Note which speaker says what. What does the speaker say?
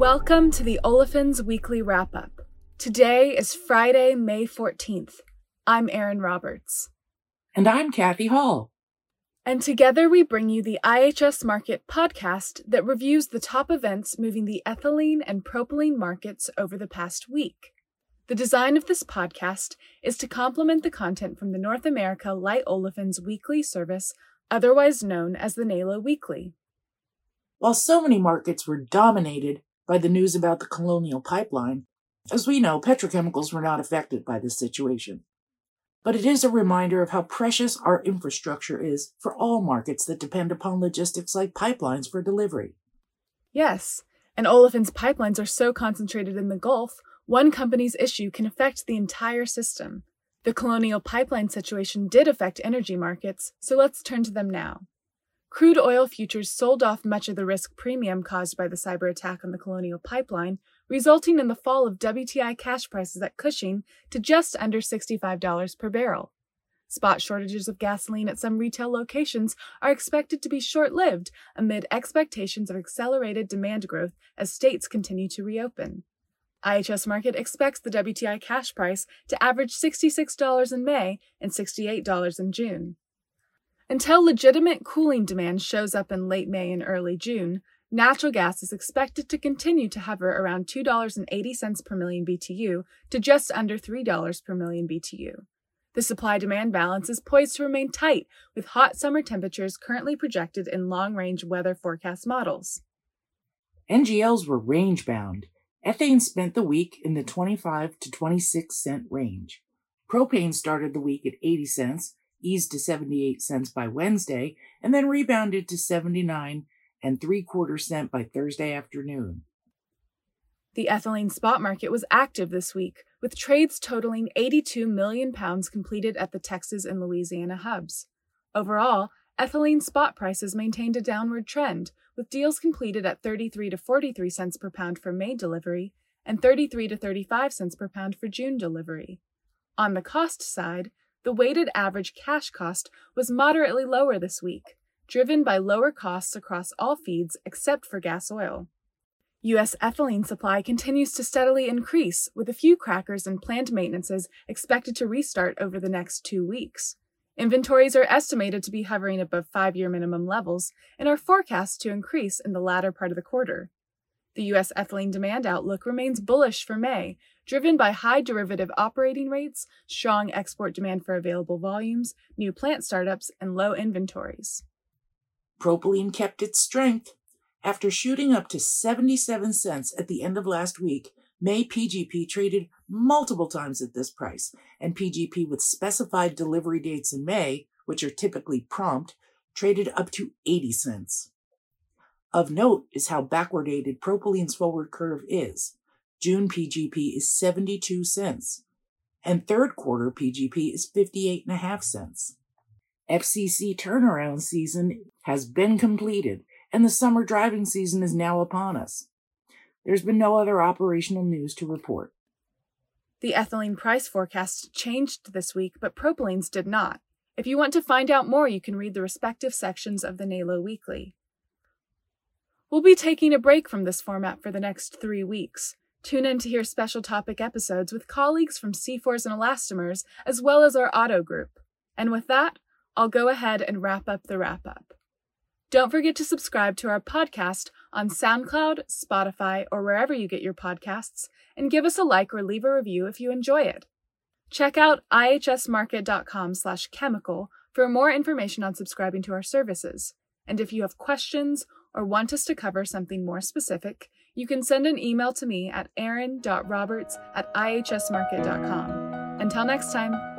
Speaker 1: Welcome to the Olefins Weekly Wrap Up. Today is Friday, May 14th. I'm Erin Roberts.
Speaker 2: And I'm Kathy Hall.
Speaker 1: And together we bring you the IHS Markit podcast that reviews the top events moving the ethylene and propylene markets over the past week. The design of this podcast is to complement the content from the North America Light Olefins Weekly service, otherwise known as the NALO Weekly.
Speaker 2: While so many markets were dominated by the news about the Colonial Pipeline, as we know, petrochemicals were not affected by this situation. But it is a reminder of how precious our infrastructure is for all markets that depend upon logistics like pipelines for delivery.
Speaker 1: Yes, and olefins pipelines are so concentrated in the Gulf, one company's issue can affect the entire system. The Colonial Pipeline situation did affect energy markets, so let's turn to them now. Crude oil futures sold off much of the risk premium caused by the cyber attack on the Colonial Pipeline, resulting in the fall of WTI cash prices at Cushing to just under $65 per barrel. Spot shortages of gasoline at some retail locations are expected to be short lived amid expectations of accelerated demand growth as states continue to reopen. IHS Markit expects the WTI cash price to average $66 in May and $68 in June. Until legitimate cooling demand shows up in late May and early June, natural gas is expected to continue to hover around $2.80 per million BTU to just under $3 per million BTU. The supply demand balance is poised to remain tight, with hot summer temperatures currently projected in long range weather forecast models.
Speaker 2: NGLs were range bound. Ethane spent the week in the 25 to 26 cent range. Propane started the week at 80 cents eased to 78 cents by Wednesday, and then rebounded to 79 and three quarter cent by Thursday afternoon.
Speaker 1: The ethylene spot market was active this week, with trades totaling 82 million pounds completed at the Texas and Louisiana hubs. Overall, ethylene spot prices maintained a downward trend, with deals completed at 33 to 43 cents per pound for May delivery and 33 to 35 cents per pound for June delivery. On the cost side, the weighted average cash cost was moderately lower this week, driven by lower costs across all feeds except for gas oil. U.S. ethylene supply continues to steadily increase, with a few crackers and plant maintenances expected to restart over the next two weeks. Inventories are estimated to be hovering above five year minimum levels and are forecast to increase in the latter part of the quarter. The U.S. ethylene demand outlook remains bullish for May, driven by high derivative operating rates, strong export demand for available volumes, new plant startups, and low inventories.
Speaker 2: Propylene kept its strength. After shooting up to 77 cents at the end of last week, May PGP traded multiple times at this price, and PGP with specified delivery dates in May, which are typically prompt, traded up to 80 cents. Of note is how backwardated propylene's forward curve is. June PGP is 72 cents, and third quarter PGP is 58.5 cents. FCC turnaround season has been completed, and the summer driving season is now upon us. There's been no other operational news to report.
Speaker 1: The ethylene price forecast changed this week, but propylene's did not. If you want to find out more, you can read the respective sections of the NALO Weekly. We'll be taking a break from this format for the next three weeks. Tune in to hear special topic episodes with colleagues from C4s and Elastomers, as well as our auto group. And with that, I'll go ahead and wrap up the wrap up. Don't forget to subscribe to our podcast on SoundCloud, Spotify, or wherever you get your podcasts, and give us a like or leave a review if you enjoy it. Check out ihsmarkit.com slash chemical for more information on subscribing to our services. And if you have questions or want us to cover something more specific, you can send an email to me at erin.roberts at ihsmarkit.com. Until next time.